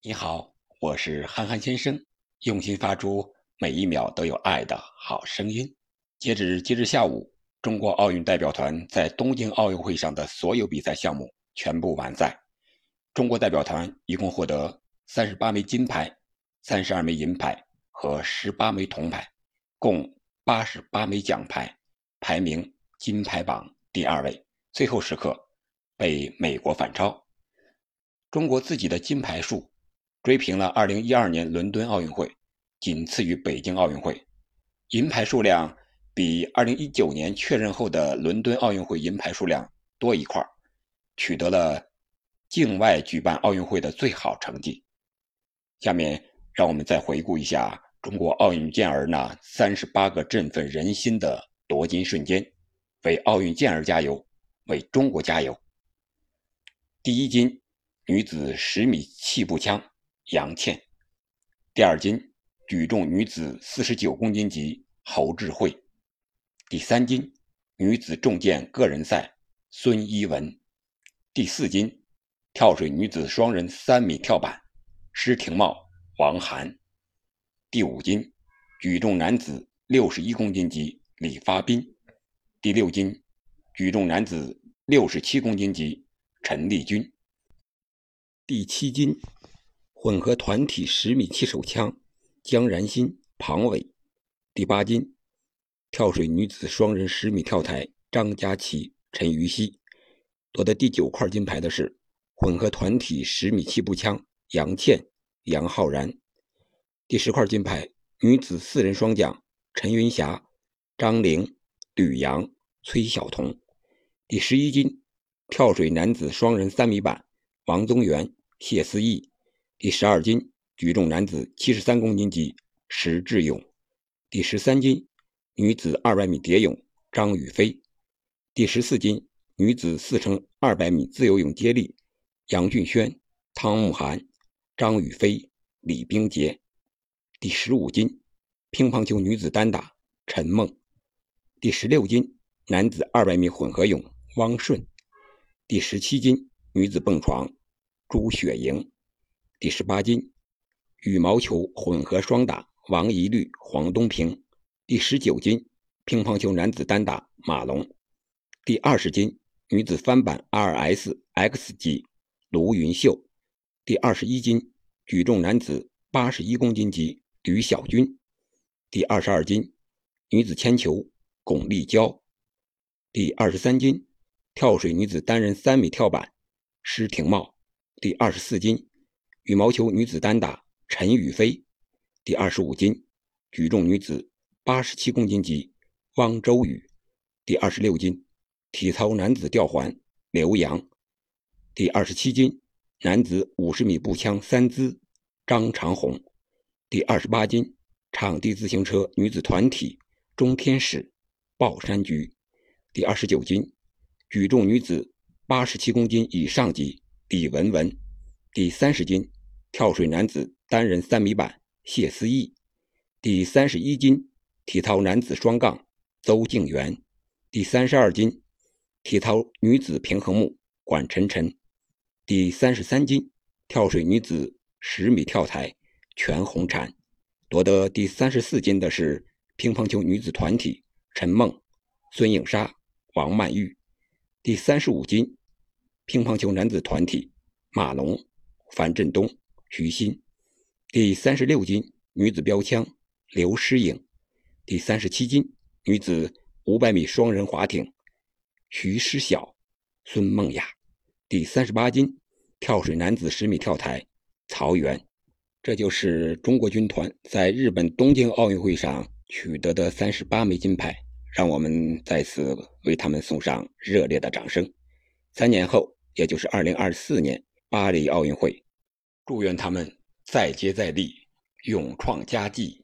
你好，我是憨憨先生，用心发出每一秒都有爱的好声音。截止今日下午，中国奥运代表团在东京奥运会上的所有比赛项目全部完赛。中国代表团一共获得三十八枚金牌、三十二枚银牌和十八枚铜牌，共八十八枚奖牌，排名金牌榜第二位。最后时刻被美国反超，中国自己的金牌数。追平了2012年伦敦奥运会，仅次于北京奥运会。银牌数量比2019年确认后的伦敦奥运会银牌数量多一块，取得了境外举办奥运会的最好成绩。下面让我们再回顾一下中国奥运健儿那三十八个振奋人心的夺金瞬间，为奥运健儿加油，为中国加油！第一金，女子十米气步枪。杨倩，第二金举重女子四十九公斤级侯智慧，第三金女子重剑个人赛孙一文，第四金跳水女子双人三米跳板施廷懋王涵，第五金举重男子六十一公斤级李发斌，第六金举重男子六十七公斤级陈立军，第七金。混合团体十米气手枪，江然新、庞伟；第八金，跳水女子双人十米跳台，张家琪、陈芋汐。夺得第九块金牌的是混合团体十米气步枪，杨倩、杨浩然。第十块金牌，女子四人双桨，陈云霞、张玲、吕阳、崔晓彤。第十一金，跳水男子双人三米板，王宗源、谢思义。第十二金举重男子七十三公斤级石智勇，第十三金女子二百米蝶泳张雨霏，第十四金女子四乘二百米自由泳接力杨俊轩、汤慕涵、张雨霏、李冰洁，第十五金乒乓球女子单打陈梦，第十六金男子二百米混合泳汪顺，第十七金女子蹦床朱雪莹。第十八金羽毛球混合双打王懿律、黄东萍，第十九金乒乓球男子单打马龙，第二十金女子翻板 RSX 级卢云秀，第二十一金举重男子八十一公斤级吕小军，第二十二金女子铅球巩立姣，第二十三金跳水女子单人三米跳板施廷懋，第二十四金。羽毛球女子单打陈雨菲，第二十五金；举重女子八十七公斤级汪周雨，第二十六金；体操男子吊环刘洋，第二十七金；男子五十米步枪三姿张长虹，第二十八金；场地自行车女子团体钟天使鲍山菊，第二十九金；举重女子八十七公斤以上级李文文，第三十金。跳水男子单人三米板谢思义，第三十一金；体操男子双杠邹敬源，第三十二金；体操女子平衡木管晨晨，第三十三金；跳水女子十米跳台全红婵。夺得第三十四金的是乒乓球女子团体陈梦、孙颖莎、王曼玉，第三十五金；乒乓球男子团体马龙、樊振东。徐鑫，第三十六金女子标枪刘诗颖，第三十七金女子五百米双人滑艇徐诗晓、孙梦雅，第三十八金跳水男子十米跳台曹源。这就是中国军团在日本东京奥运会上取得的三十八枚金牌，让我们在此为他们送上热烈的掌声。三年后，也就是二零二四年巴黎奥运会。祝愿他们再接再厉，勇创佳绩。